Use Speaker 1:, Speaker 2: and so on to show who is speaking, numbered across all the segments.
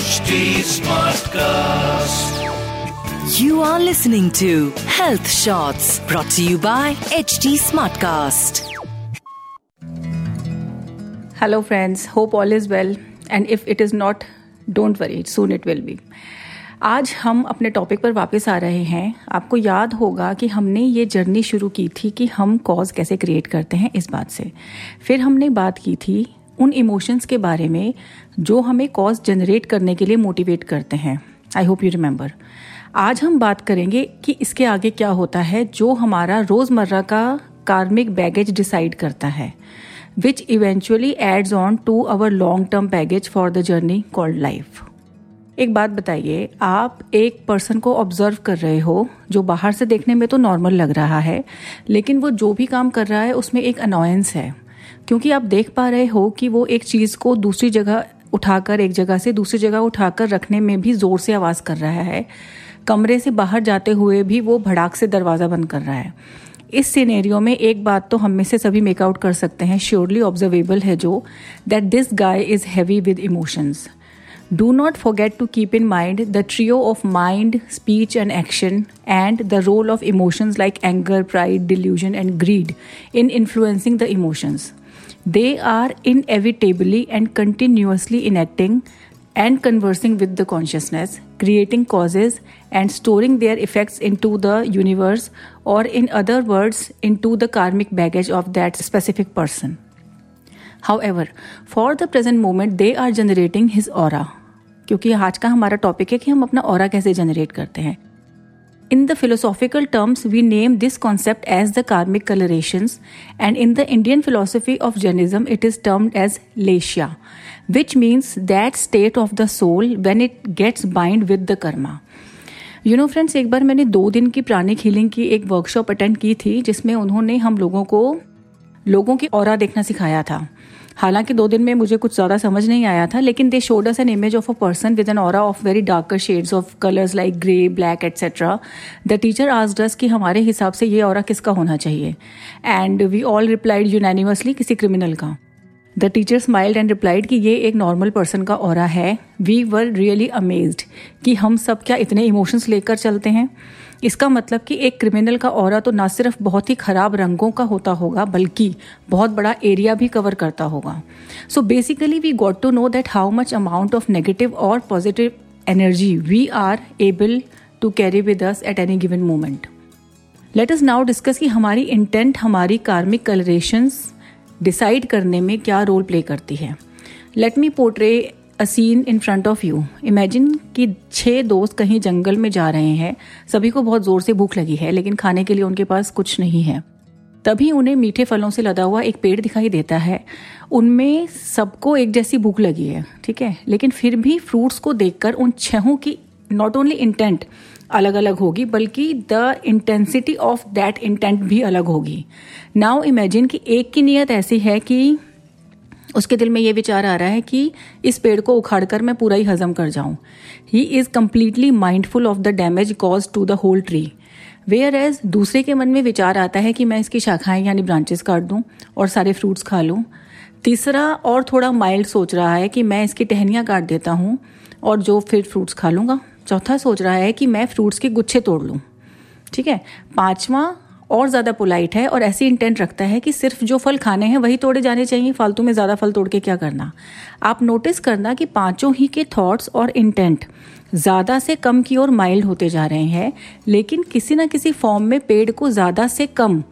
Speaker 1: HD Smartcast.
Speaker 2: You are listening to Health Shots brought to you by HT Smartcast.
Speaker 3: Hello, friends. Hope all is well. And if it is not, don't worry, soon it will be. आज हम अपने topic पर वापस आ रहे हैं आपको याद होगा कि हमने ये जर्नी शुरू की थी कि हम कॉज कैसे क्रिएट करते हैं इस बात से फिर हमने बात की थी उन इमोशंस के बारे में जो हमें कॉज जनरेट करने के लिए मोटिवेट करते हैं। आई होप यू रिमेंबर आज हम बात करेंगे कि इसके आगे क्या होता है, जो हमारा रोज़मर्रा का कार्मिक बैगेज डिसाइड करता है which eventually adds on to our long term baggage for the journey called life एक बात बताइए, आप एक पर्सन को ऑब्ज़र्व कर रहे हो, जो बाहर से देखने में तो नॉर्मल लग रहा है, लेकिन वो जो भी काम कर रहा है, उसमें एक अनोयंस है। क्योंकि आप देख पा रहे हो कि वो एक चीज़ को दूसरी जगह उठाकर एक जगह से दूसरी जगह उठाकर रखने में भी ज़ोर से आवाज़ कर रहा है। कमरे से बाहर जाते हुए भी वो भड़ाक से दरवाज़ा बंद कर रहा है। इस सिनेरियो में एक बात तो हम में से सभी मेकआउट कर सकते हैं श्योरली ऑब्जर्वेबल है जो that this guy is heavy with emotions Do not forget to keep in mind the trio of mind, speech, and action, and the role of emotions like anger, pride, delusion, and greed in influencing the emotions. They are inevitably and continuously enacting and conversing with the consciousness creating causes and storing their effects into the universe और in other words into the karmic baggage of that specific person however for the present moment they are generating his aura क्योंकि आज का हमारा topic है कि हम अपना और कैसे जनरेट करते हैं। In the philosophical terms we name this concept as the karmic coloration and in the Indian philosophy of Jainism it is termed as leshya which means that state of the soul when it gets bind with the karma you know friends एक बार मैंने दो दिन की pranic healing की एक workshop attend की थी, जिसमें उन्होंने हम लोगों को, लोगों की और देखना सिखाया था। हालाँकि दो दिन में मुझे कुछ ज़्यादा समझ नहीं आया था, लेकिन they showed us an image of a person with an aura of very darker shades of colours like grey black etcetera the teacher आज डस कि हमारे हिसाब से ये और किसका होना चाहिए? And we all replied unanimously किसी क्रिमिनल का। The teacher smiled and replied कि ये एक नॉर्मल पर्सन का और है। वी वर रियली अमेज्ड कि हम सब क्या इतने इमोशंस लेकर चलते हैं? इसका मतलब कि एक क्रिमिनल का और तो ना सिर्फ़ बहुत ही खराब रंगों का होता होगा, बल्कि बहुत बड़ा एरिया भी कवर करता होगा। So basically we got to know that how much amount of negative और positive energy we are able to carry with us at any given moment let us now discuss कि हमारी intent हमारी कार्मिक कलरेशंस decide करने में क्या role play करती है। Let me portray a scene in front of you imagine कि छह दोस्त कहीं जंगल में जा रहे हैं। सभी को बहुत ज़ोर से भूख लगी है, लेकिन खाने के लिए उनके पास कुछ नहीं है। तभी उन्हें मीठे फलों से लदा हुआ एक पेड़ दिखाई देता है। उनमें सबको एक जैसी भूख लगी है, ठीक है? लेकिन फिर भी फ्रूट्स को देखकर उन छहों की नॉट ओनली इंटेंट अलग अलग होगी, बल्कि the intensity of that intent भी अलग होगी। नाउ इमेजिन कि एक की नीयत ऐसी है कि उसके दिल में ये विचार आ रहा है कि इस पेड़ को उखाड़कर मैं पूरा ही हजम कर जाऊँ। He is completely mindful of the damage cause to the whole tree whereas दूसरे के मन में विचार आता है कि मैं इसकी शाखाएँ यानी ब्रांचेस काट दूँ और सारे फ्रूट्स खा लूँ। तीसरा और थोड़ा माइल्ड सोच रहा है कि मैं इसकी टहनियाँ काट देता हूँ और जो फिर फ्रूट्स खा लूँगा। चौथा सोच रहा है कि मैं फ्रूट्स के गुच्छे तोड़ लूँ। ठीक है? पांचवा और ज़्यादा पोलाइट है और ऐसी इंटेंट रखता है कि सिर्फ़ जो फल खाने हैं वही तोड़े जाने चाहिए, फालतू में ज़्यादा फल तोड़ के क्या करना? आप नोटिस करना कि पाँचों ही के थॉट्स और इंटेंट ज़्यादा से कम की ओर माइल्ड होते जा रहे हैं, लेकिन किसी न किसी फॉर्म में पेड़ को ज़्यादा से कम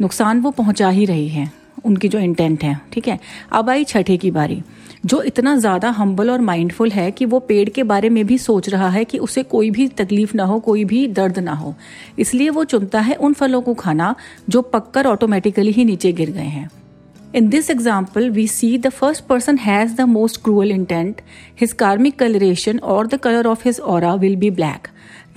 Speaker 3: नुकसान वो पहुँचा ही रही है। उनकी जो इंटेंट है, ठीक है? अब आई छठे की बारी, जो इतना ज़्यादा हम्बल और माइंडफुल है कि वो पेड़ के बारे में भी सोच रहा है कि उसे कोई भी तकलीफ़ ना हो, कोई भी दर्द ना हो। इसलिए वो चुनता है उन फलों को खाना जो पककर ऑटोमेटिकली ही नीचे गिर गए हैं। In this example we see the first person has the most cruel intent his karmic coloration or the colour of his aura will be black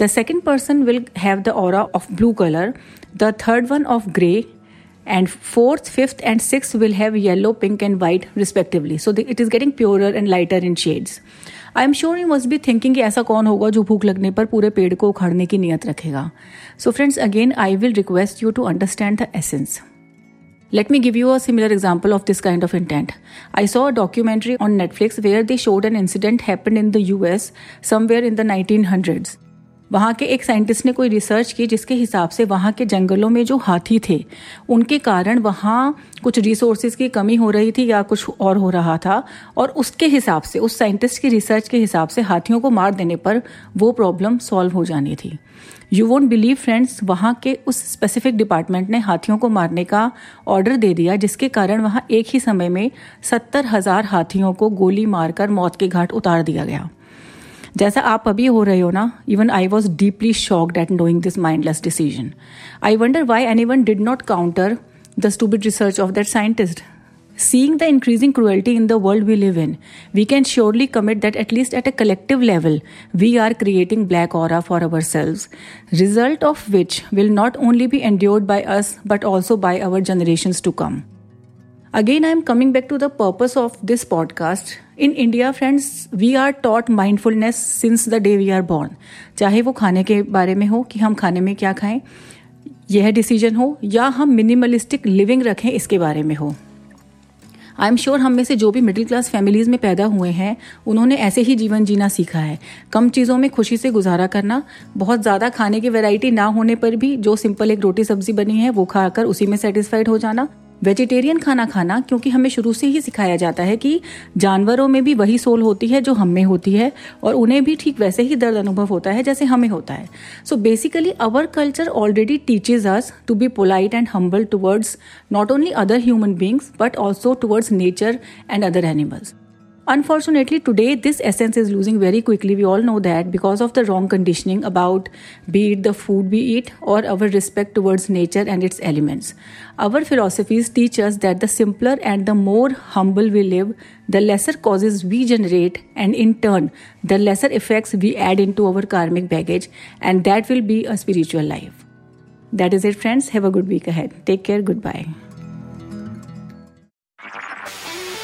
Speaker 3: the second person will have the aura of blue colour the third one of grey and fourth, fifth, and sixth will have yellow, pink, and white respectively. So the, it is getting purer and lighter in shades. I am sure you must be thinking कि ऐसा कौन होगा जो भूख लगने पर पूरे पेड़ को उखाड़ने की नियत रखेगा so friends again I will request you to understand the essence Let me give you a similar example of this kind of intent. I saw a documentary on Netflix where they showed an incident happened in the US somewhere in the 1900s. वहाँ के एक scientist ने कोई research की जिसके हिसाब से वहाँ के जंगलों में जो हाथी थे, उनके कारण वहाँ कुछ रिसोर्सेज की कमी हो रही थी या कुछ और हो रहा था और उसके हिसाब से, उस साइंटिस्ट की रिसर्च के हिसाब से हाथियों को मार देने पर वो प्रॉब्लम सॉल्व हो जानी थी। यू वोंट बिलीव फ्रेंड्स वहाँ के उस स्पेसिफिक डिपार्टमेंट ने हाथियों को मारने का ऑर्डर दे दिया, जिसके कारण वहाँ एक ही समय में सत्तर हज़ार हाथियों को गोली मारकर मौत के घाट उतार दिया गया। जैसा आप अभी हो रहे हो ना even I was deeply shocked at knowing this mindless decision I wonder why anyone did not counter the stupid research of that scientist seeing the increasing cruelty in the world we live in we can surely commit that at least at a collective level we are creating black aura for ourselves result of which will not only be endured by us but also by our generation to come Again, I am coming back to the purpose of this podcast. In India friends we are taught mindfulness since the day we are born चाहे वो खाने के बारे में हो कि हम खाने में क्या खाएँ यह डिसीज़न हो या हम मिनिमलिस्टिक लिविंग रखें इसके बारे में हो। आई एम श्योर हम में से जो भी मिडिल क्लास फैमिलीज़ में पैदा हुए हैं उन्होंने ऐसे ही जीवन जीना सीखा है। कम चीज़ों में खुशी से गुजारा करना बहुत ज़्यादा खाने की वैरायटी ना होने पर भी जो सिंपल एक रोटी सब्ज़ी बनी है वो खाकर उसी में सेटिस्फाइड हो जाना। वेजिटेरियन खाना खाना, क्योंकि हमें शुरू से ही सिखाया जाता है कि जानवरों में भी वही सोल होती है जो हम में होती है, और उन्हें भी ठीक वैसे ही दर्द अनुभव होता है जैसे हमें होता है। So basically our culture already teaches us to be polite and humble towards not only other human beings but also towards nature and other animals Unfortunately, today this essence is losing very quickly. We all know that because of the wrong conditioning about be it the food we eat or our respect towards nature and its elements. Our philosophies teach us that the simpler and the more humble we live, the lesser causes we generate, and in turn, the lesser effects we add into our karmic baggage, and that will be a spiritual life. That is it, friends. Have a good week ahead. Take care. Goodbye.